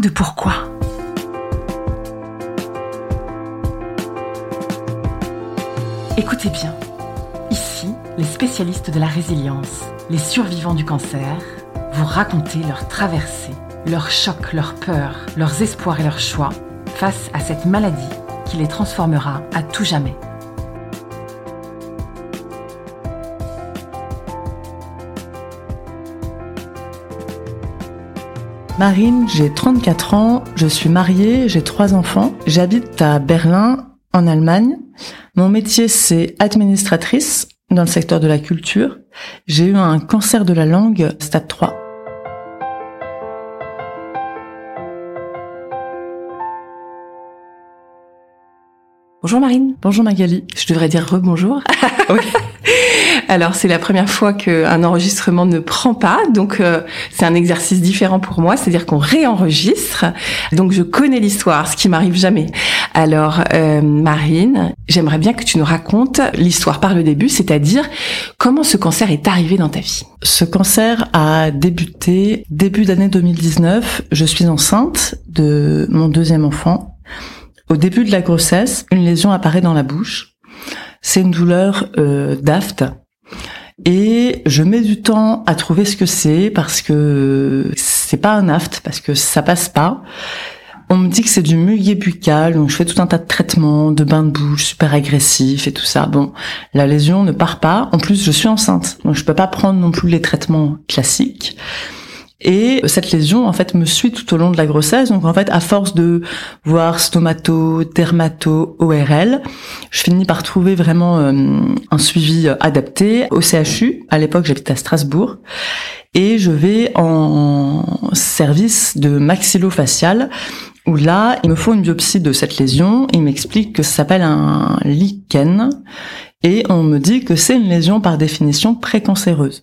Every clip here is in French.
de pourquoi. Écoutez bien. Ici, les spécialistes de la résilience, les survivants du cancer, vous raconter leur traversée, leurs chocs, leurs peurs, leurs espoirs et leurs choix face à cette maladie qui les transformera à tout jamais. Marine, j'ai 34 ans, je suis mariée, j'ai trois enfants, j'habite à Berlin, en Allemagne. Mon métier, c'est administratrice dans le secteur de la culture. J'ai eu un cancer de la langue stade 3. Bonjour Marine. Bonjour Magali. Je devrais dire rebonjour. oui. Alors c'est la première fois qu'un enregistrement ne prend pas, donc euh, c'est un exercice différent pour moi, c'est-à-dire qu'on réenregistre. Donc je connais l'histoire, ce qui m'arrive jamais. Alors euh, Marine, j'aimerais bien que tu nous racontes l'histoire par le début, c'est-à-dire comment ce cancer est arrivé dans ta vie. Ce cancer a débuté début d'année 2019. Je suis enceinte de mon deuxième enfant. Au début de la grossesse, une lésion apparaît dans la bouche. C'est une douleur euh. Et je mets du temps à trouver ce que c'est parce que c'est pas un aft, parce que ça passe pas. On me dit que c'est du muguet buccal, donc je fais tout un tas de traitements, de bains de bouche super agressifs et tout ça. Bon, la lésion ne part pas. En plus, je suis enceinte, donc je peux pas prendre non plus les traitements classiques. Et cette lésion, en fait, me suit tout au long de la grossesse. Donc, en fait, à force de voir stomato, dermato, ORL, je finis par trouver vraiment euh, un suivi adapté au CHU. À l'époque, j'habitais à Strasbourg. Et je vais en service de maxillofacial où là, il me faut une biopsie de cette lésion. Il m'explique que ça s'appelle un lichen et on me dit que c'est une lésion par définition précancéreuse.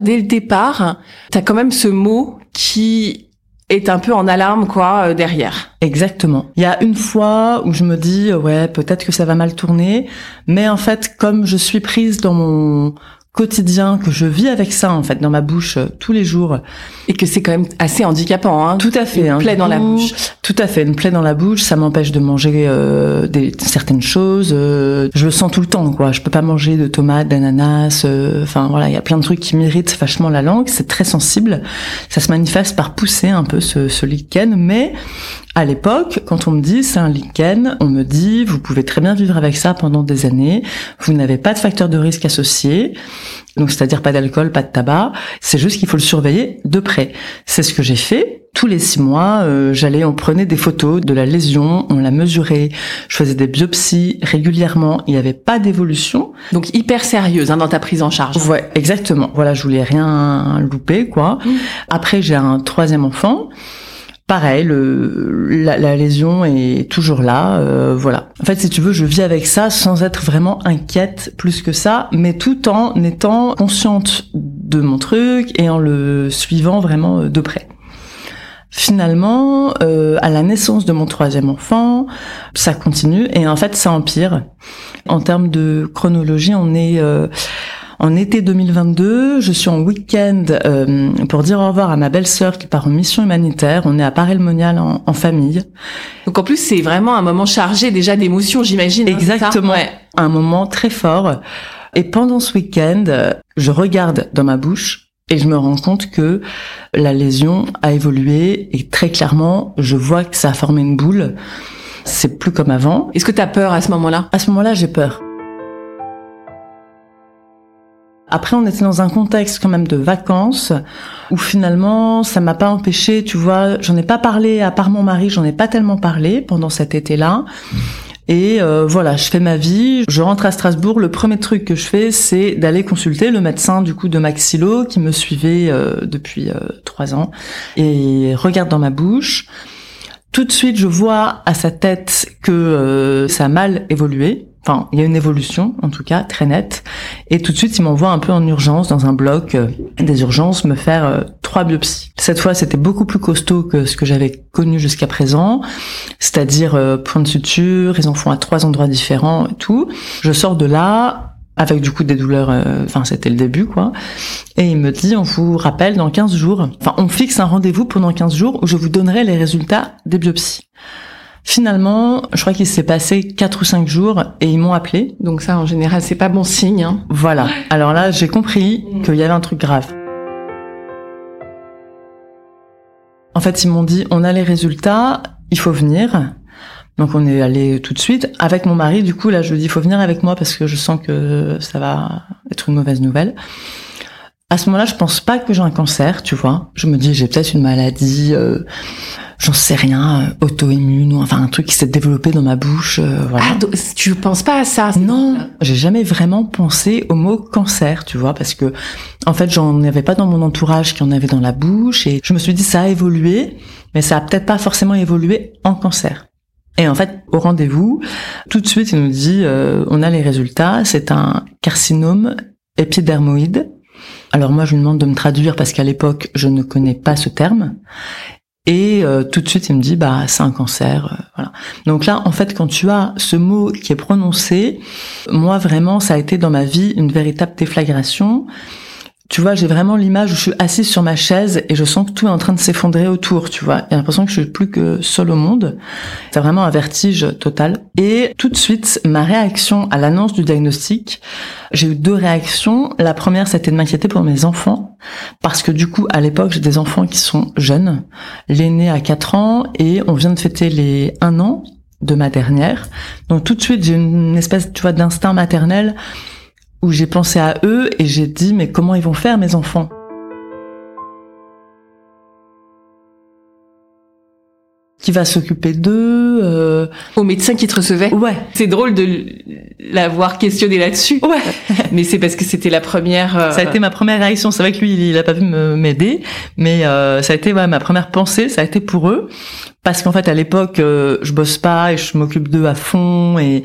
Dès le départ, t'as quand même ce mot qui est un peu en alarme quoi euh, derrière. Exactement. Il y a une fois où je me dis ouais peut-être que ça va mal tourner, mais en fait comme je suis prise dans mon quotidien que je vis avec ça en fait dans ma bouche euh, tous les jours et que c'est quand même assez handicapant hein. Tout à fait une hein, plaie dans la bouche. Tout à fait une plaie dans la bouche ça m'empêche de manger euh, des certaines choses euh, je le sens tout le temps quoi. Je peux pas manger de tomates d'ananas enfin voilà il y a plein de trucs qui m'irritent vachement la langue c'est très sensible. Ça se manifeste par pousser un peu ce, ce lichen mais à l'époque, quand on me dit c'est un lichen, on me dit vous pouvez très bien vivre avec ça pendant des années, vous n'avez pas de facteur de risque associé, donc c'est-à-dire pas d'alcool, pas de tabac, c'est juste qu'il faut le surveiller de près. C'est ce que j'ai fait. Tous les six mois, euh, j'allais, on prenait des photos de la lésion, on la mesurait, je faisais des biopsies régulièrement, il n'y avait pas d'évolution. Donc hyper sérieuse hein, dans ta prise en charge. Ouais, exactement. Voilà, je voulais rien louper quoi. Mmh. Après j'ai un troisième enfant pareil, la, lésion est toujours là, euh, voilà. En fait, si tu veux, je vis avec ça sans être vraiment inquiète plus que ça, mais tout en étant consciente de mon truc et en le suivant vraiment euh, de près. Finalement, euh, à la naissance de mon troisième enfant, ça continue et en fait, ça empire. En termes de chronologie, on est en été 2022, je suis en week-end euh, pour dire au revoir à ma belle-sœur qui part en mission humanitaire. On est à Paray-le-Monial en, famille. Donc en plus, c'est vraiment un moment chargé déjà d'émotions, j'imagine. Hein, Exactement. Un moment très fort. Et pendant ce week-end, je regarde dans ma bouche et je me rends compte que la lésion a évolué et très clairement, je vois que ça a formé une boule. C'est plus comme avant. Est-ce que tu as peur à ce moment-là? À ce moment-là, j'ai peur. Après, on était dans un contexte quand même de vacances où finalement, ça m'a pas empêché, tu vois, j'en ai pas parlé à part mon mari, j'en ai pas tellement parlé pendant cet été-là. Et euh, voilà, je fais ma vie, je rentre à Strasbourg, le premier truc que je fais, c'est d'aller consulter le médecin du coup de Maxillo qui me suivait euh, depuis euh, trois ans et regarde dans ma bouche. Tout de suite, je vois à sa tête que ça a mal évolué Enfin, il y a une évolution, en tout cas, très nette. Et tout de suite, il m'envoie un peu en urgence, dans un bloc euh, des urgences, me faire euh, trois biopsies. Cette fois, c'était beaucoup plus costaud que ce que j'avais connu jusqu'à présent. C'est-à-dire, euh, point de suture, ils en font à trois endroits différents et tout. Je sors de là, avec du coup des douleurs, euh, enfin c'était le début quoi. Et il me dit, on vous rappelle dans 15 jours, enfin on fixe un rendez-vous pendant 15 jours où je vous donnerai les résultats des biopsies. Finalement, je crois qu'il s'est passé 4 ou 5 jours et ils m'ont appelé. Donc ça en général c'est pas bon signe. Hein. Voilà, alors là j'ai compris qu'il y avait un truc grave. En fait ils m'ont dit, on a les résultats, il faut venir. Donc on est allé tout de suite avec mon mari. Du coup là, je lui dis il faut venir avec moi parce que je sens que ça va être une mauvaise nouvelle. À ce moment-là, je pense pas que j'ai un cancer, tu vois. Je me dis j'ai peut-être une maladie, euh, j'en sais rien, euh, auto-immune ou enfin un truc qui s'est développé dans ma bouche. Euh, voilà. Ah, tu penses pas à ça Non, j'ai jamais vraiment pensé au mot cancer, tu vois, parce que en fait j'en avais pas dans mon entourage qui en avait dans la bouche et je me suis dit ça a évolué, mais ça a peut-être pas forcément évolué en cancer. Et en fait, au rendez-vous, tout de suite, il nous dit, euh, on a les résultats, c'est un carcinome épidermoïde. Alors moi, je lui demande de me traduire parce qu'à l'époque, je ne connais pas ce terme. Et euh, tout de suite, il me dit, bah, c'est un cancer. Euh, voilà. Donc là, en fait, quand tu as ce mot qui est prononcé, moi, vraiment, ça a été dans ma vie une véritable déflagration tu vois, j'ai vraiment l'image où je suis assise sur ma chaise et je sens que tout est en train de s'effondrer autour, tu vois. J'ai l'impression que je suis plus que seule au monde. C'est vraiment un vertige total. Et tout de suite, ma réaction à l'annonce du diagnostic, j'ai eu deux réactions. La première, c'était de m'inquiéter pour mes enfants. Parce que du coup, à l'époque, j'ai des enfants qui sont jeunes. L'aîné a 4 ans et on vient de fêter les 1 an de ma dernière. Donc tout de suite, j'ai une espèce, tu vois, d'instinct maternel où j'ai pensé à eux et j'ai dit mais comment ils vont faire mes enfants? Qui va s'occuper d'eux euh... Au médecin qui te recevait? Ouais. C'est drôle de l'avoir questionné là-dessus. Ouais. mais c'est parce que c'était la première. Euh... Ça a été ma première réaction. C'est vrai que lui, il, a pas pu m'aider, mais euh, ça a été ouais, ma première pensée. Ça a été pour eux, parce qu'en fait à l'époque, euh, je bosse pas et je m'occupe d'eux à fond et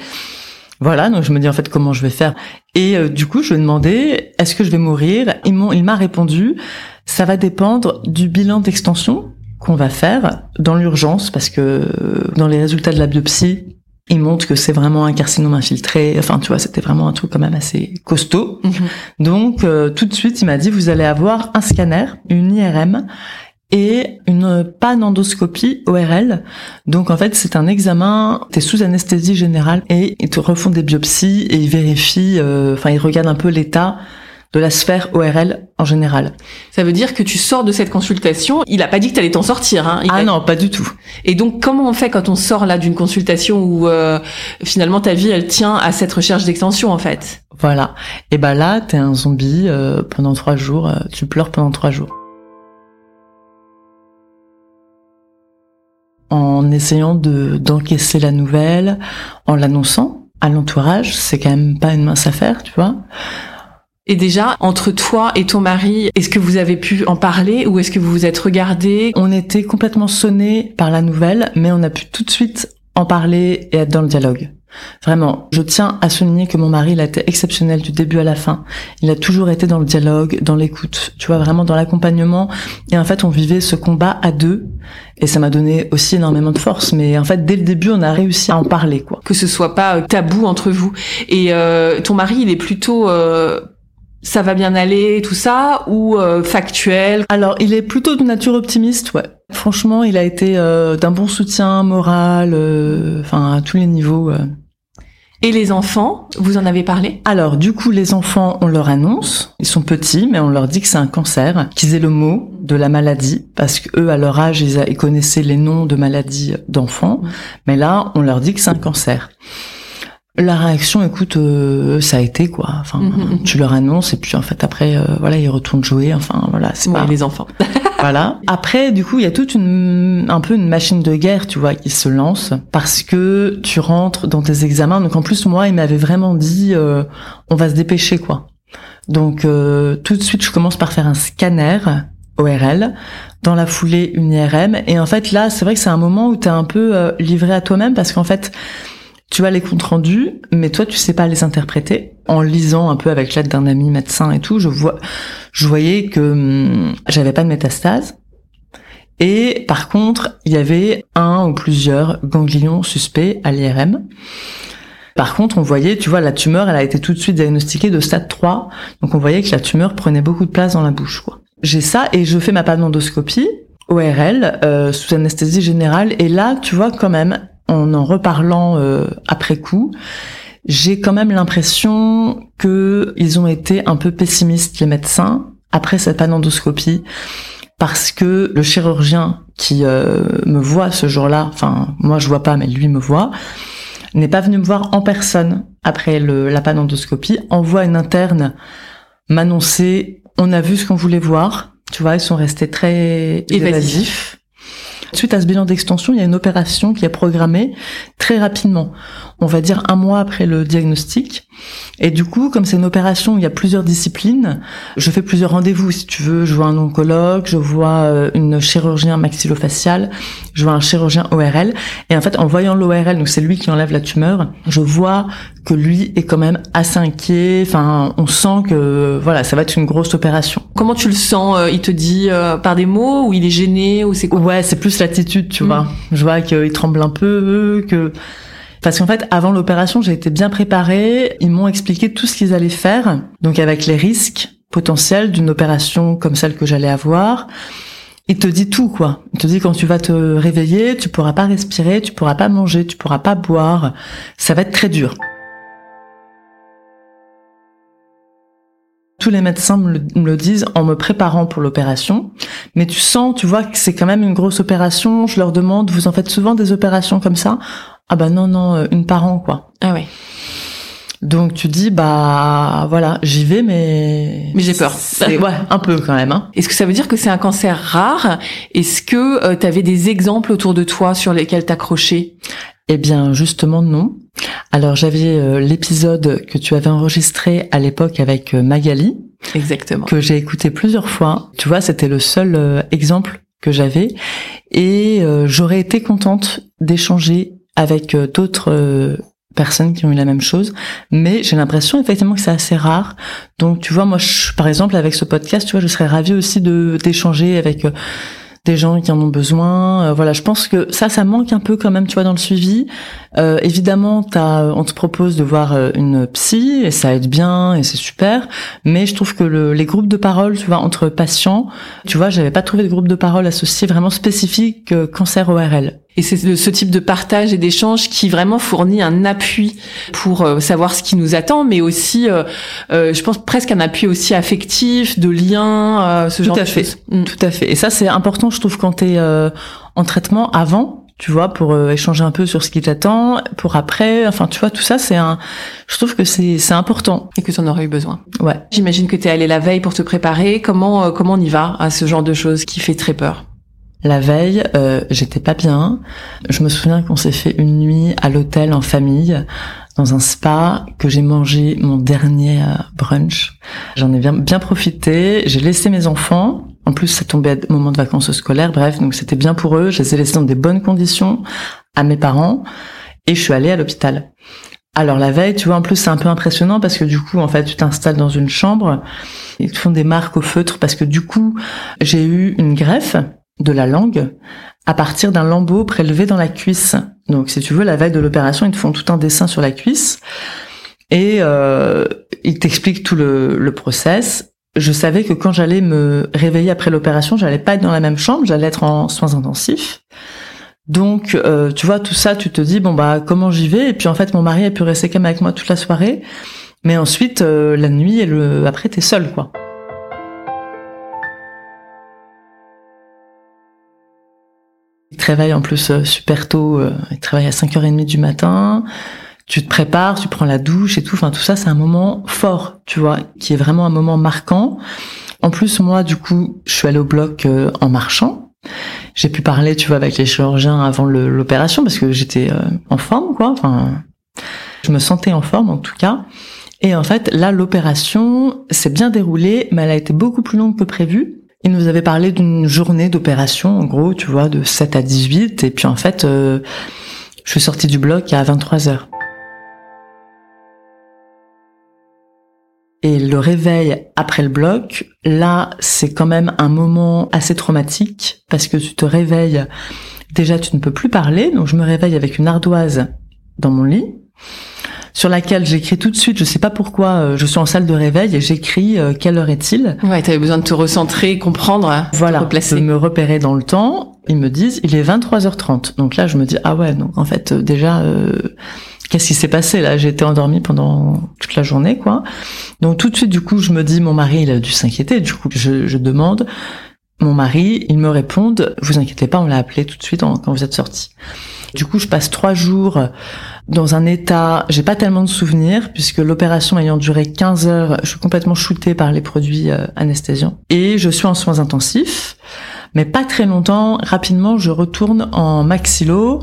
voilà, donc je me dis en fait comment je vais faire? Et euh, du coup, je lui ai demandé est-ce que je vais mourir? Il m'a répondu ça va dépendre du bilan d'extension qu'on va faire dans l'urgence parce que euh, dans les résultats de la biopsie, il montre que c'est vraiment un carcinome infiltré. Enfin, tu vois, c'était vraiment un truc quand même assez costaud. Mhm. Donc, euh, tout de suite, il m'a dit, vous allez avoir un scanner, une IRM et une panendoscopie ORL. Donc en fait, c'est un examen, tu es sous anesthésie générale et ils te refont des biopsies et ils vérifient, euh, enfin ils regardent un peu l'état de la sphère ORL en général. Ça veut dire que tu sors de cette consultation, il a pas dit que tu allais t'en sortir. Hein. ah non, pas du tout. Et donc comment on fait quand on sort là d'une consultation où euh, finalement ta vie elle tient à cette recherche d'extension en fait? Voilà. Et ben là, t'es un zombie euh, pendant trois jours, tu pleures pendant trois jours. En essayant de d'encaisser la nouvelle, en l'annonçant à l'entourage. C'est quand même pas une mince affaire, tu vois. Et déjà, entre toi et ton mari, est-ce que vous avez pu en parler ou est-ce que vous vous êtes regardés On était complètement sonnés par la nouvelle, mais on a pu tout de suite en parler et être dans le dialogue. Vraiment, je tiens à souligner que mon mari, il a été exceptionnel du début à la fin. Il a toujours été dans le dialogue, dans l'écoute, tu vois, vraiment dans l'accompagnement. Et en fait, on vivait ce combat à deux. Et ça m'a donné aussi énormément de force. Mais en fait, dès le début, on a réussi à en parler, quoi. Que ce soit pas euh, tabou entre vous. Et euh, ton mari, il est plutôt... Euh, ça va bien aller, tout ça, ou factuel? Alors, il est plutôt de nature optimiste, ouais. Franchement, il a été d'un bon soutien moral, enfin à tous les niveaux. Et les enfants, vous en avez parlé? Alors, du coup, les enfants, on leur annonce, ils sont petits, mais on leur dit que c'est un cancer, qu'ils aient le mot de la maladie, parce que eux, à leur âge, ils, connaissaient les noms de maladies d'enfants, mais là, on leur dit que c'est un cancer. La réaction, écoute, euh, ça a été quoi. Enfin, mmh, tu leur annonces et puis en fait après, euh, voilà, ils retournent jouer. Enfin, voilà, c'est pas les enfants. voilà. Après, du coup, il y a toute une, un peu une machine de guerre, tu vois, qui se lance parce que tu rentres dans tes examens. Donc en plus, moi, il m'avait vraiment dit, euh, on va se dépêcher, quoi. Donc euh, tout de suite, je commence par faire un scanner ORL, dans la foulée une IRM. Et en fait, là, c'est vrai que c'est un moment où tu es un peu euh, livré à toi-même parce qu'en fait, tu as les comptes rendus, mais toi, tu sais pas les interpréter. En lisant un peu avec l'aide d'un ami médecin et tout, je vois, je voyais que hum, j'avais pas de métastase. Et par contre, il y avait un ou plusieurs ganglions suspects à l'IRM. Par contre, on voyait, tu vois, la tumeur, elle a été tout de suite diagnostiquée de stade 3. Donc on voyait que la tumeur prenait beaucoup de place dans la bouche. J'ai ça et je fais ma panendoscopie, ORL, euh, sous anesthésie générale. Et là, tu vois, quand même, en en reparlant euh, après coup, j'ai quand même l'impression que ils ont été un peu pessimistes, les médecins, après cette panendoscopie parce que le chirurgien qui euh, me voit ce jour-là, enfin moi je vois pas mais lui me voit, n'est pas venu me voir en personne après la panendoscopie, envoie une interne m'annoncer on a vu ce qu'on voulait voir, tu vois, ils sont restés très évasifs. Suite à ce bilan d'extension, il y a une opération qui est programmée très rapidement. On va dire un mois après le diagnostic. Et du coup, comme c'est une opération où il y a plusieurs disciplines, je fais plusieurs rendez-vous. Si tu veux, je vois un oncologue, je vois euh, une chirurgien maxillofacial, je vois un chirurgien ORL. Et en fait, en voyant l'ORL, donc c'est lui qui enlève la tumeur, je vois que lui est quand même assez inquiet. Enfin, on sent que voilà, ça va être une grosse opération. Comment tu le sens euh, Il te dit euh, par des mots ou il est gêné ou c'est quoi? Ouais, c'est plus l'attitude, tu vois. Je vois qu'il tremble un peu, que parce qu'en fait, avant l'opération, j'ai été bien préparée. Ils m'ont expliqué tout ce qu'ils allaient faire, donc avec les risques potentiels d'une opération comme celle que j'allais avoir. Il te dit tout, quoi. Il te dit quand tu vas te réveiller, tu pourras pas respirer, tu pourras pas manger, tu pourras pas boire. Ça va être très dur. Tous les médecins me le, disent en me préparant pour l'opération. Mais tu sens, tu vois que c'est quand même une grosse opération. Je leur demande, vous en faites souvent des opérations comme ça? Ah bah non non euh, une par an quoi. Ah ouais. Donc tu dis bah voilà j'y vais mais mais j'ai peur. Ouais un peu quand même. Hein. Est-ce que ça veut dire que c'est un cancer rare? Est-ce que euh, tu avais des exemples autour de toi sur lesquels t'accrocher Eh bien justement non. Alors j'avais euh, l'épisode que tu avais enregistré à l'époque avec Magali. Exactement. Que j'ai écouté plusieurs fois. Tu vois c'était le seul exemple que j'avais et j'aurais été contente d'échanger avec euh, d'autres euh, personnes qui ont eu la même chose, mais j'ai l'impression effectivement que c'est assez rare. Donc tu vois, moi, je, par exemple, avec ce podcast, tu vois, je serais ravie aussi de d'échanger avec euh, des gens qui en ont besoin. voilà, je pense que ça, ça manque un peu quand même, tu vois, dans le suivi. Euh, évidemment, as, on te propose de voir une psy et ça aide bien et c'est super. Mais je trouve que le, les groupes de parole, tu vois, entre patients, tu vois, j'avais pas trouvé de groupe de parole associé vraiment spécifique cancer ORL. Et c'est ce type de partage et d'échange qui vraiment fournit un appui pour euh, savoir ce qui nous attend, mais aussi, euh, euh, je pense presque un appui aussi affectif, de lien, ce genre à de fait. choses. Mm. Tout à fait. Et ça, c'est important, je trouve, quand tu es en traitement avant, tu vois, pour échanger un peu sur ce qui t'attend, pour après, enfin, tu vois, tout ça, c'est un, je trouve que c'est c'est important et que tu en aurais eu besoin. Ouais. J'imagine que tu es allé la veille pour te préparer. Comment comment on y va à ce genre de choses qui fait très peur? La veille, euh, j'étais pas bien. Je me souviens qu'on s'est fait une nuit à l'hôtel en famille, dans un spa, que j'ai mangé mon dernier euh, brunch. J'en ai bien, bien profité. J'ai laissé mes enfants. En plus, ça tombait au moment de vacances scolaires. Bref, donc c'était bien pour eux. Je les ai laissés dans des bonnes conditions à mes parents. Et je suis allée à l'hôpital. Alors la veille, tu vois, en plus c'est un peu impressionnant parce que du coup, en fait, tu t'installes dans une chambre, ils te font des marques au feutre parce que du coup, j'ai eu une greffe de la langue à partir d'un lambeau prélevé dans la cuisse. Donc, si tu veux, la veille de l'opération, ils te font tout un dessin sur la cuisse et euh, ils t'expliquent tout le, le process. Je savais que quand j'allais me réveiller après l'opération, j'allais pas être dans la même chambre, j'allais être en soins intensifs. Donc, euh, tu vois, tout ça, tu te dis bon bah comment j'y vais? Et puis en fait, mon mari a pu rester quand même avec moi toute la soirée, mais ensuite euh, la nuit et le après t'es seul quoi. Te en plus euh, super tôt, euh, il te réveille à 5h30 du matin, tu te prépares, tu prends la douche et tout, enfin tout ça c'est un moment fort, tu vois, qui est vraiment un moment marquant. En plus moi du coup, je suis allée au bloc euh, en marchant. J'ai pu parler, tu vois, avec les chirurgiens avant l'opération parce que j'étais en forme quoi, enfin je me sentais en forme en tout cas. Et en fait, là, l'opération s'est bien déroulée, mais elle a été beaucoup plus longue que prévu. Il nous avait parlé d'une journée d'opération, en gros, tu vois, de 7 à 18. Et puis en fait, euh, je suis sortie du bloc à 23 heures. Et le réveil après le bloc, là, c'est quand même un moment assez traumatique parce que tu te réveilles, déjà tu ne peux plus parler, donc je me réveille avec une ardoise dans mon lit. Sur laquelle j'écris tout de suite. Je sais pas pourquoi. euh, je suis en salle de réveil et j'écris euh, quelle heure est-il. Ouais, t'avais besoin de te recentrer, comprendre, hein, Voilà, te replacer. de me repérer dans le temps. Ils me disent il est 23h30. Donc là, je me dis ah ouais, donc en fait euh, déjà. euh, Qu'est-ce qui s'est passé là? J'ai été endormie pendant toute la journée, quoi. Donc tout de suite, du coup, je me dis, mon mari, il a dû s'inquiéter. Du coup, je, je demande, mon mari, ils me répondent, vous inquiétez pas, on l'a appelé tout de suite en- quand vous êtes sorti. Du coup, je passe trois jours dans un état, j'ai pas tellement de souvenirs puisque l'opération ayant duré 15 heures, je suis complètement shootée par les produits euh, anesthésiants et je suis en soins intensifs. Mais pas très longtemps, rapidement, je retourne en maxillo.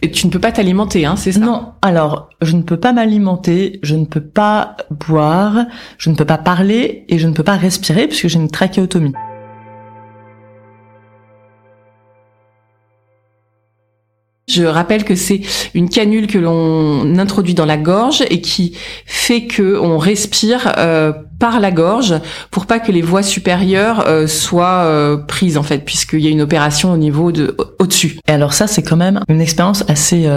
Et tu ne peux pas t'alimenter, hein, c'est ça? Non, alors je ne peux pas m'alimenter, je ne peux pas boire, je ne peux pas parler et je ne peux pas respirer puisque j'ai une trachéotomie. Je rappelle que c'est une canule que l'on introduit dans la gorge et qui fait que on respire euh, par la gorge pour pas que les voies supérieures euh, soient euh, prises en fait, puisqu'il y a une opération au niveau de au-dessus. Et alors ça, c'est quand même une expérience assez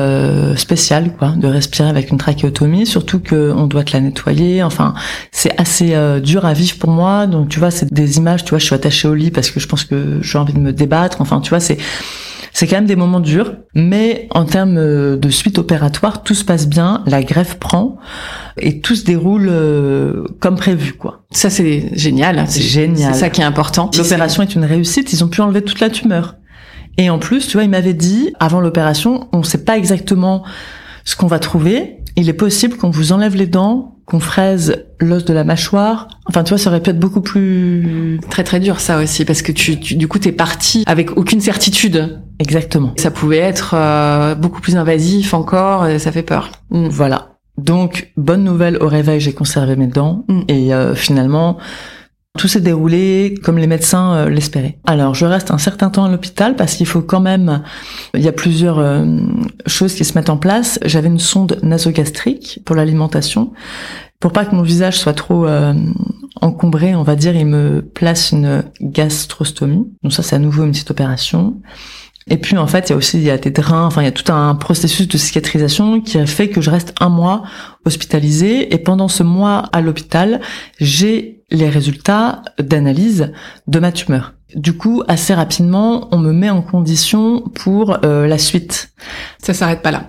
spéciale, quoi, de respirer avec une trachéotomie, surtout que on doit te la nettoyer. Enfin, c'est assez dur à vivre pour moi. Donc tu vois, c'est des images. Tu vois, je suis attachée au lit parce que je pense que j'ai envie de me débattre. Enfin, tu vois, c'est c'est quand même des moments durs, mais en termes euh, de suite opératoire, tout se passe bien, la greffe prend et tout se déroule euh, comme prévu, quoi. Ça c'est génial. C'est génial. C'est ça qui est important. L'opération est une réussite, ils ont pu enlever toute la tumeur. Et en plus, tu vois, il m'avait dit, avant l'opération, on sait pas exactement ce qu'on va trouver. Il est possible qu'on vous enlève les dents, qu'on fraise l'os de la mâchoire. Enfin, tu vois, ça aurait pu être beaucoup plus... très très dur ça aussi parce que tu, tu du coup t'es parti avec aucune certitude. Exactement. Ça pouvait être euh, beaucoup plus invasif encore. et ça fait peur. Mm. Voilà. Donc, bonne nouvelle, au réveil, j'ai conservé mes dents. Mm. Et euh, finalement, tout s'est déroulé comme les médecins euh, l'espéraient. Alors, je reste un certain temps à l'hôpital parce qu'il faut quand même... Il y a plusieurs euh, choses qui se mettent en place. J'avais une sonde nasogastrique pour l'alimentation. Pour pas que mon visage soit trop euh, encombré, on va dire, il me place une gastrostomie. Donc ça, c'est à nouveau une petite opération. Et puis en fait, il y a aussi il y a des drains, enfin il y a tout un processus de cicatrisation qui a fait que je reste un mois hospitalisée et pendant ce mois à l'hôpital, j'ai les résultats d'analyse de ma tumeur. Du coup, assez rapidement, on me met en condition pour euh, la suite. Ça s'arrête pas là.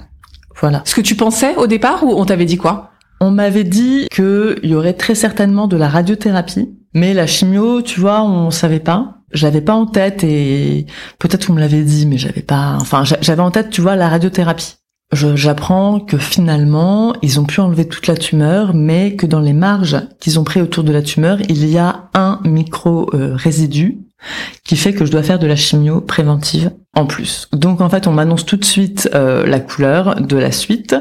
Voilà. Ce que tu pensais au départ ou on t'avait dit quoi? On m'avait dit qu'il y aurait très certainement de la radiothérapie, mais la chimio, tu vois, on savait pas. J'avais pas en tête et peut-être qu'on me l'avait dit, mais j'avais pas. Enfin, j'a- j'avais en tête, tu vois, la radiothérapie. J'apprends que finalement, ils ont pu enlever toute la tumeur, mais que dans les marges qu'ils ont pris autour de la tumeur, il y a un micro euh, résidu qui fait que je dois faire de la chimio préventive en plus. Donc en fait, on m'annonce tout de suite euh, la couleur de la suite.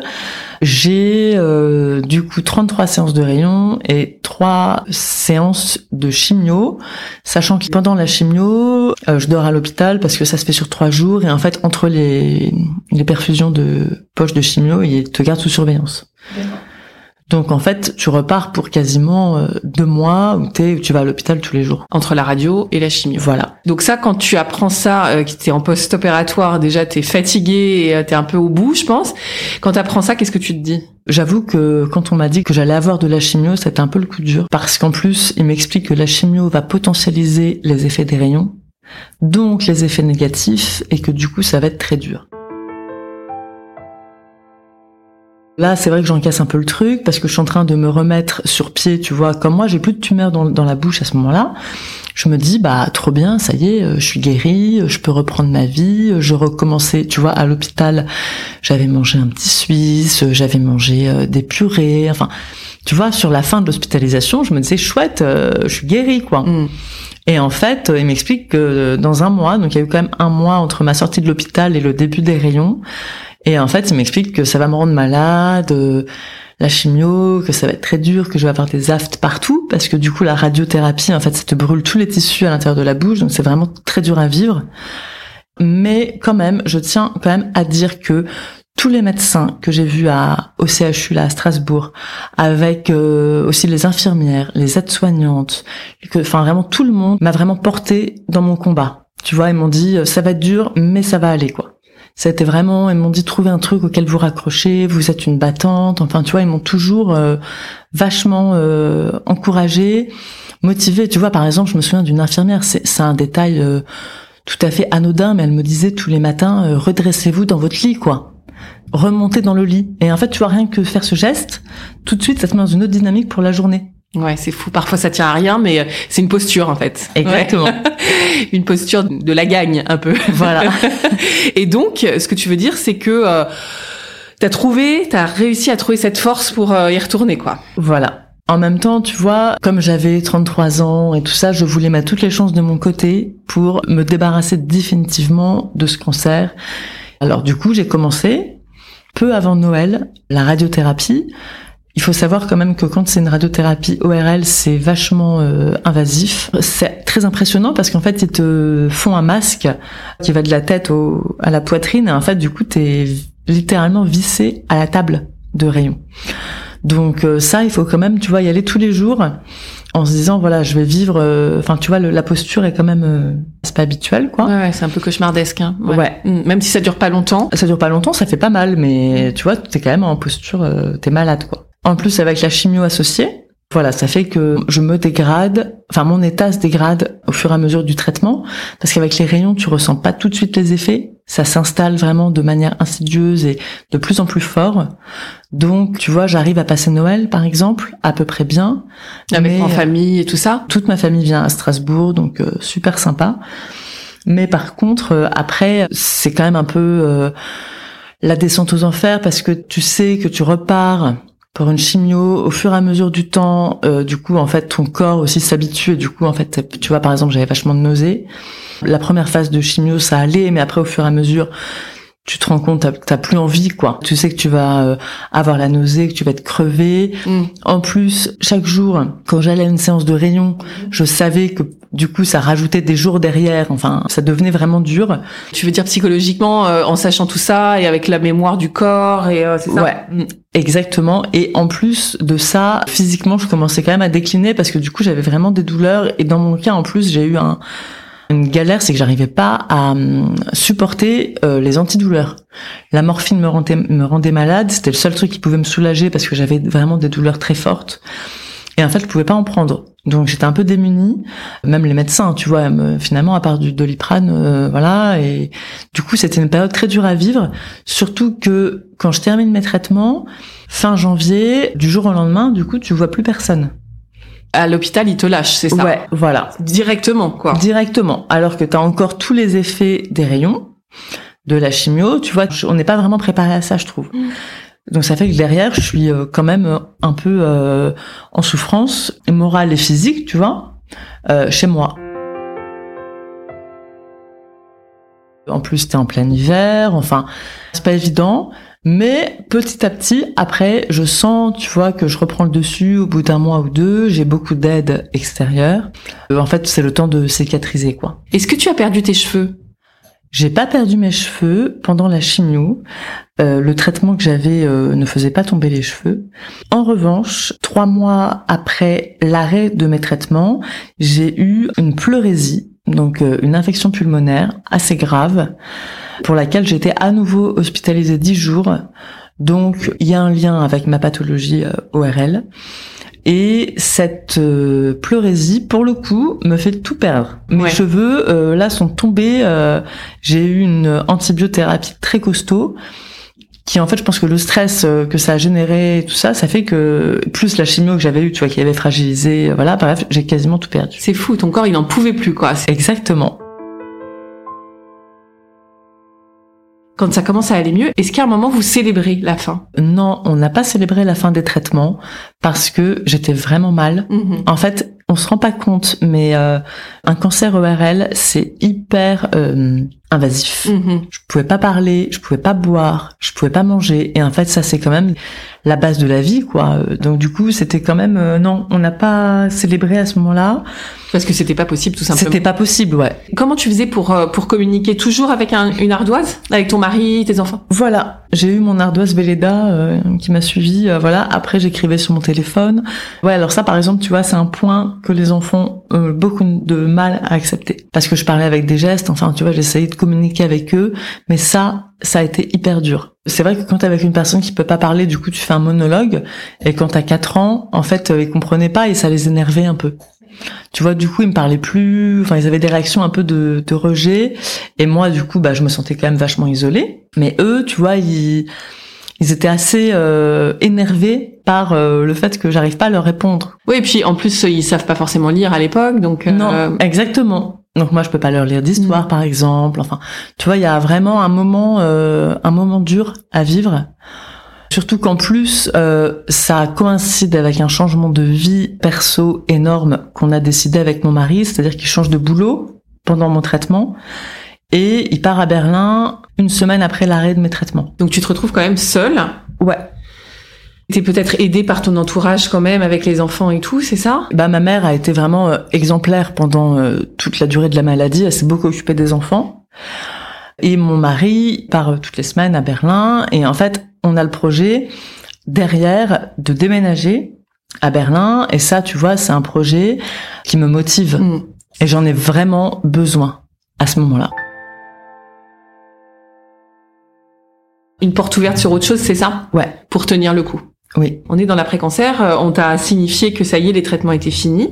J'ai euh, du coup 33 séances de rayons et 3 séances de chimio, sachant que pendant la chimio, euh, je dors à l'hôpital parce que ça se fait sur 3 jours et en fait entre les, les perfusions de poche de chimio, ils te gardent sous surveillance. Donc en fait, tu repars pour quasiment euh, deux mois où, tu vas à l'hôpital tous les jours. Entre la radio et la chimio. Voilà. Donc ça, quand tu apprends ça, euh, que t'es en post-opératoire, déjà t'es fatigué et euh, t'es un peu au bout, je pense. Quand t'apprends ça, qu'est-ce que tu te dis? J'avoue que quand on m'a dit que j'allais avoir de la chimio, c'était un peu le coup dur. Parce qu'en plus, il m'explique que la chimio va potentialiser les effets des rayons, donc les effets négatifs, et que du coup, ça va être très dur. Là, c'est vrai que j'encaisse un peu le truc parce que je suis en train de me remettre sur pied, tu vois. Comme moi, j'ai plus de tumeur dans, la bouche à ce moment-là. Je me dis, bah, trop bien, ça y est, euh, je suis guérie, euh, je peux reprendre ma vie, euh, je recommençais, tu vois, à l'hôpital. J'avais mangé un petit suisse, j'avais mangé des purées, enfin, tu vois, sur la fin de l'hospitalisation, je me disais, chouette, je suis guérie, quoi. Mm. Et en fait, euh, il m'explique que euh, dans un mois, donc il y a eu quand même un mois entre ma sortie de l'hôpital et le début des rayons, et en fait, il m'explique que ça va me rendre malade, euh, la chimio, que ça va être très dur, que je vais avoir des aftes partout, parce que du coup, la radiothérapie, en fait, ça te brûle tous les tissus à l'intérieur de la bouche, donc c'est vraiment très dur à vivre. Mais quand même, je tiens quand même à dire que tous les médecins que j'ai vus à, au CHU, là, à Strasbourg, avec euh, aussi les infirmières, les aides-soignantes, que, enfin vraiment tout le monde m'a vraiment porté dans mon combat. Tu vois, ils m'ont dit, euh, ça va être dur, mais ça va aller, quoi. C'était vraiment, ils m'ont dit trouver un truc auquel vous raccrochez, vous êtes une battante. Enfin, tu vois, ils m'ont toujours euh, vachement euh, encouragée, motivée. Tu vois, par exemple, je me souviens d'une infirmière, c'est un détail euh, tout à fait anodin, mais elle me disait tous les matins, euh, redressez-vous dans votre lit, quoi. Remontez dans le lit. Et en fait, tu vois, rien que faire ce geste, tout de suite, ça te met dans une autre dynamique pour la journée. Ouais, c'est fou. Parfois, ça tient à rien, mais euh, c'est une posture en fait. Exactement. Ouais. une posture de la gagne un peu. Voilà. Et donc, ce que tu veux dire, c'est que euh, t'as trouvé, t'as réussi à trouver cette force pour euh, y retourner, quoi. Voilà. En même temps, tu vois, comme j'avais 33 ans et tout ça, je voulais mettre toutes les chances de mon côté pour me débarrasser définitivement de ce cancer. Alors du coup, j'ai commencé peu avant Noël la radiothérapie. Il faut savoir quand même que quand c'est une radiothérapie ORL, c'est vachement euh, invasif. C'est très impressionnant parce qu'en fait, ils te font un masque qui va de la tête au, à la poitrine et en fait, du coup, t'es littéralement vissé à la table de rayon. Donc euh, ça, il faut quand même, tu vois, y aller tous les jours en se disant voilà, je vais vivre. euh, Enfin, tu vois, le- la posture est quand même euh, c'est pas habituel, quoi. Ouais, ouais, c'est un peu cauchemardesque. Hein. Ouais. Mm, Même si ça dure pas longtemps. Ça dure pas longtemps, ça fait pas mal, mais tu vois, t'es quand même en posture, euh, t'es malade, quoi. En plus, avec la chimio associée, voilà, ça fait que je me dégrade, enfin mon état se dégrade au fur et à mesure du traitement, parce qu'avec les rayons, tu ressens pas tout de suite les effets, ça s'installe vraiment de manière insidieuse et de plus en plus fort. Donc, tu vois, j'arrive à passer Noël, par exemple, à peu près bien. Avec Mais, en euh, famille et tout ça? toute ma famille vient à Strasbourg, donc euh, super sympa. Mais par contre, euh, après, c'est quand même un peu euh, la descente aux enfers parce que tu sais que tu repars pour une chimio au fur et à mesure du temps. euh, du coup, en fait, ton corps aussi s'habitue et du coup, en fait, tu vois, par exemple, j'avais vachement de nausées. La première phase de chimio, ça allait, mais après, au fur et à mesure, tu te rends compte, t'as- t'as plus envie, quoi. Tu sais que tu vas euh, avoir la nausée, que tu vas être crevé, Mm. en plus, chaque jour, quand j'allais à une séance de rayon, je savais que du coup, ça rajoutait des jours derrière. Enfin, ça devenait vraiment dur. Tu veux dire psychologiquement, euh, en sachant tout ça et avec la mémoire du corps et euh, c'est ça? Ouais. Mm. Exactement. Et en plus de ça, physiquement, je commençais quand même à décliner parce que du coup, j'avais vraiment des douleurs. Et dans mon cas, en plus, j'ai eu un, une galère, c'est que j'arrivais pas à hum, supporter euh, les antidouleurs. La morphine me rendait, me rendait malade. C'était le seul truc qui pouvait me soulager parce que j'avais vraiment des douleurs très fortes. Et en fait, je pouvais pas en prendre. Donc j'étais un peu démunie. Même les médecins, tu vois, me- finalement, à part du doliprane, euh, voilà. Et du coup, c'était une période très dure à vivre. Surtout que quand je termine mes traitements, fin janvier, du jour au lendemain, du coup, tu vois plus personne. À l'hôpital, ils te lâchent, c'est ça. Ouais, voilà. Directement, quoi. Directement. Alors que tu as encore tous les effets des rayons, de la chimio, tu vois, on n'est pas vraiment préparé à ça, je trouve. Mm. Donc ça fait que derrière, je suis euh, quand même euh, un peu euh, en souffrance morale et physique, tu vois, euh, chez moi. En plus, t'es en plein hiver, enfin, c'est pas évident. Mais petit à petit, après, je sens, tu vois, que je reprends le dessus au bout d'un mois ou deux. J'ai beaucoup d'aide extérieure. Euh, En fait, c'est le temps de cicatriser, quoi. Est-ce que tu as perdu tes cheveux? J'ai pas perdu mes cheveux pendant la chimio. Euh, le traitement que j'avais euh, ne faisait pas tomber les cheveux. En revanche, trois mois après l'arrêt de mes traitements, j'ai eu une pleurésie, donc euh, une infection pulmonaire assez grave, pour laquelle j'étais à nouveau hospitalisée dix jours. Donc il y a un lien avec ma pathologie euh, ORL. Et cette euh, pleurésie, pour le coup, me fait tout perdre. Mes Ouais. cheveux, euh, là, sont tombés. euh, J'ai eu une antibiothérapie très costaud, qui en fait, je pense que le stress euh, que ça a généré, tout ça, ça fait que plus la chimio que j'avais eue, tu vois, qui avait fragilisé, euh, voilà. Bref, j'ai quasiment tout perdu. C'est fou, ton corps, il en pouvait plus, quoi. Exactement. Quand ça commence à aller mieux, est-ce qu'à un moment, vous célébrez la fin? Non, on n'a pas célébré la fin des traitements parce que j'étais vraiment mal. Mhm. En fait, on se rend pas compte, mais euh, un cancer ORL, c'est hyper euh, invasif. Mhm. Je pouvais pas parler, je pouvais pas boire, je pouvais pas manger. Et en fait, ça c'est quand même la base de la vie, quoi. Donc du coup, c'était quand même euh, non, on n'a pas célébré à ce moment-là. Parce que c'était pas possible, tout simplement. C'était pas possible, ouais. Comment tu faisais pour euh, pour communiquer toujours avec un- une ardoise, avec ton mari, tes enfants? Voilà, j'ai eu mon ardoise Velleda euh, qui m'a suivi. euh, voilà, après j'écrivais sur mon téléphone. Ouais, alors ça par exemple, tu vois, c'est un point que les enfants ont beaucoup de mal à accepter parce que je parlais avec des gestes. Enfin, tu vois, j'essayais de communiquer avec eux, mais ça, ça a été hyper dur. C'est vrai que quand t'es avec une personne qui peut pas parler, du coup tu fais un monologue, et quand t'as 4 ans, en fait, euh, ils comprenaient pas et ça les énervait un peu. Tu vois, du coup, ils me parlaient plus, enfin, ils avaient des réactions un peu de, de rejet, et moi, du coup, bah, je me sentais quand même vachement isolée. Mais eux, tu vois, ils, ils étaient assez euh, énervés par euh, le fait que j'arrive pas à leur répondre. Oui, et puis en plus, ils savent pas forcément lire à l'époque, donc... Non, euh, exactement. Donc moi, je peux pas leur lire d'histoire, Mm. par exemple. Enfin, tu vois, il y a vraiment un moment, euh, un moment dur à vivre. Surtout qu'en plus, euh, ça coïncide avec un changement de vie perso énorme qu'on a décidé avec mon mari, c'est-à-dire qu'il change de boulot pendant mon traitement et il part à Berlin une semaine après l'arrêt de mes traitements. Donc tu te retrouves quand même seule. Ouais. T'es peut-être aidée par ton entourage quand même avec les enfants et tout, c'est ça? Bah ma mère a été vraiment euh, exemplaire pendant euh, toute la durée de la maladie. Elle s'est beaucoup occupée des enfants. Et mon mari part euh, toutes les semaines à Berlin. Et en fait, on a le projet derrière de déménager à Berlin. Et ça, tu vois, c'est un projet qui me motive. Mm. Et j'en ai vraiment besoin à ce moment-là. Une porte ouverte sur autre chose, c'est ça? Ouais, Pour tenir le coup. Oui. On est dans l'après-cancer, euh, on t'a signifié que ça y est, les traitements étaient finis.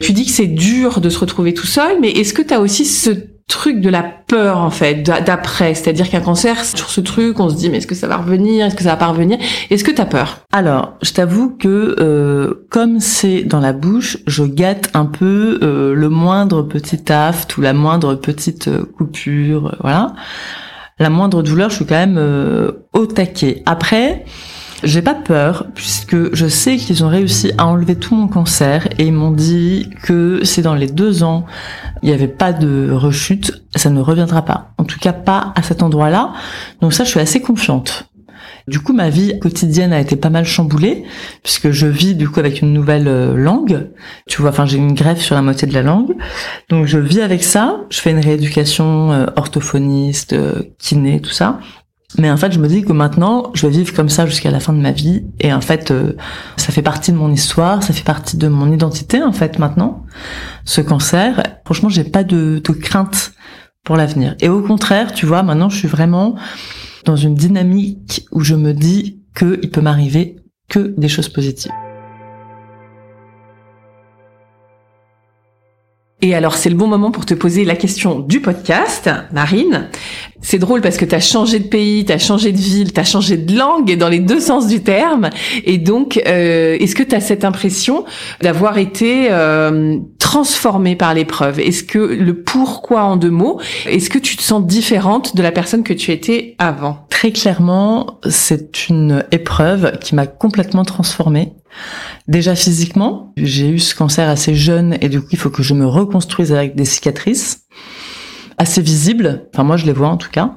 Tu dis que c'est dur de se retrouver tout seul, mais est-ce que tu as aussi ce truc de la peur en fait d'a- d'après? C'est-à-dire qu'un cancer, c'est toujours ce truc, on se dit mais est-ce que ça va revenir? Est-ce que ça va pas revenir? Est-ce que tu as peur? Alors, je t'avoue que euh, comme c'est dans la bouche, je gâte un peu euh, le moindre petit aft ou la moindre petite euh, coupure, euh, voilà. La moindre douleur, je suis quand même euh, au taquet. Après, j'ai pas peur puisque je sais qu'ils ont réussi à enlever tout mon cancer et ils m'ont dit que si dans les deux ans il n'y avait pas de rechute, ça ne reviendra pas. En tout cas, pas à cet endroit-là. Donc ça, je suis assez confiante. Du coup, ma vie quotidienne a été pas mal chamboulée puisque je vis du coup avec une nouvelle euh, langue. Tu vois, enfin, j'ai une greffe sur la moitié de la langue. Donc, je vis avec ça. Je fais une rééducation euh, orthophoniste, euh, kiné, tout ça. Mais en fait, je me dis que maintenant, je vais vivre comme ça jusqu'à la fin de ma vie. Et en fait, euh, ça fait partie de mon histoire, ça fait partie de mon identité, en fait, maintenant. Ce cancer, franchement, j'ai pas de, crainte pour l'avenir. Et au contraire, tu vois, maintenant, je suis vraiment dans une dynamique où je me dis qu'il peut m'arriver que des choses positives. Et alors, c'est le bon moment pour te poser la question du podcast, Marine. C'est drôle parce que tu as changé de pays, tu as changé de ville, tu as changé de langue, et dans les deux sens du terme. Et donc, euh, est-ce que tu as cette impression d'avoir été euh, transformée par l'épreuve Est-ce que le pourquoi en deux mots, est-ce que tu te sens différente de la personne que tu étais avant? Très clairement, c'est une épreuve qui m'a complètement transformée. Déjà physiquement, j'ai eu ce cancer assez jeune et du coup, il faut que je me reconstruise avec des cicatrices assez visibles. Enfin, moi, je les vois en tout cas.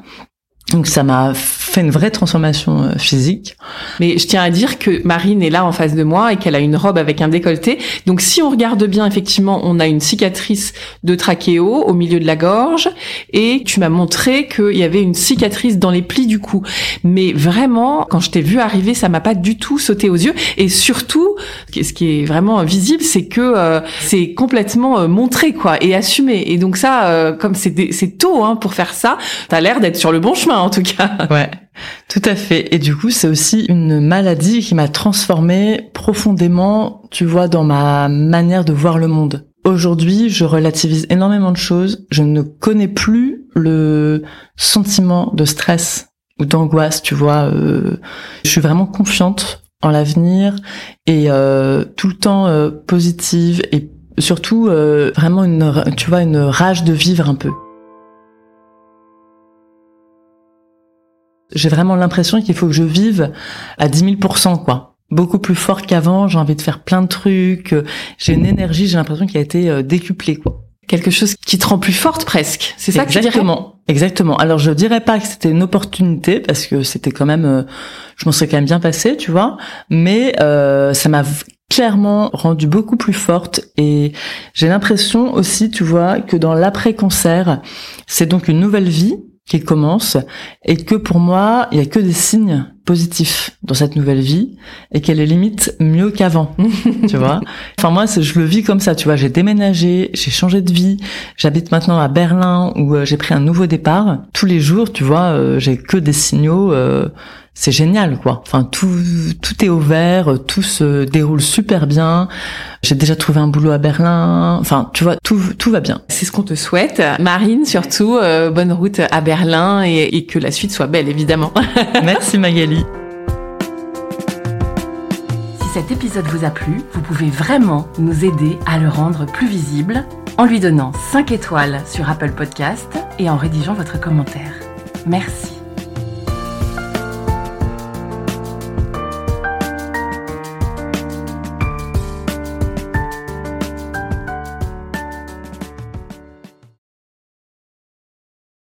Donc, ça m'a fait une vraie transformation euh, physique. Mais je tiens à dire que Marine est là en face de moi et qu'elle a une robe avec un décolleté. Donc si on regarde bien, effectivement, on a une cicatrice de trachéo au milieu de la gorge et tu m'as montré qu'il y avait une cicatrice dans les plis du cou. Mais vraiment, quand je t'ai vu arriver, ça m'a pas du tout sauté aux yeux. Et surtout, ce qui est vraiment visible, c'est que euh, c'est complètement euh, montré quoi et assumé. Et donc ça, euh, comme c'est tôt hein, pour faire ça, t'as l'air d'être sur le bon chemin en tout cas. Ouais, tout à fait. Et du coup, c'est aussi une maladie qui m'a transformée profondément, tu vois, dans ma manière de voir le monde. Aujourd'hui, je relativise énormément de choses. Je ne connais plus le sentiment de stress ou d'angoisse, tu vois. euh, je suis vraiment confiante en l'avenir et euh, tout le temps euh, positive et surtout euh, vraiment une, tu vois, une rage de vivre un peu. J'ai vraiment l'impression qu'il faut que je vive à 10 000 quoi. Beaucoup plus fort qu'avant, j'ai envie de faire plein de trucs, euh, j'ai une énergie, j'ai l'impression qui a été euh, décuplée, quoi. Quelque chose qui te rend plus forte presque. C'est ça que tu dirais? Exactement. Exactement. Alors je dirais pas que c'était une opportunité parce que c'était quand même, euh, je m'en serais quand même bien passé, tu vois. Mais euh, ça m'a clairement rendue beaucoup plus forte et j'ai l'impression aussi, tu vois, que dans l'après-cancer, c'est donc une nouvelle vie qui commence et que pour moi, il y a que des signes positif dans cette nouvelle vie et qu'elle est limite mieux qu'avant, tu vois. Enfin moi, je le vis comme ça, tu vois. J'ai déménagé, j'ai changé de vie, j'habite maintenant à Berlin où euh, j'ai pris un nouveau départ. Tous les jours, tu vois, euh, j'ai que des signaux. Euh, c'est génial, quoi. Enfin, tout, tout est au vert, tout se déroule super bien. J'ai déjà trouvé un boulot à Berlin. Enfin, tu vois, tout, tout va bien. C'est ce qu'on te souhaite. Marine, surtout, bonne route à Berlin et, et que la suite soit belle, évidemment. Merci Magali. Si cet épisode vous a plu, vous pouvez vraiment nous aider à le rendre plus visible en lui donnant 5 étoiles sur Apple Podcast et en rédigeant votre commentaire. Merci.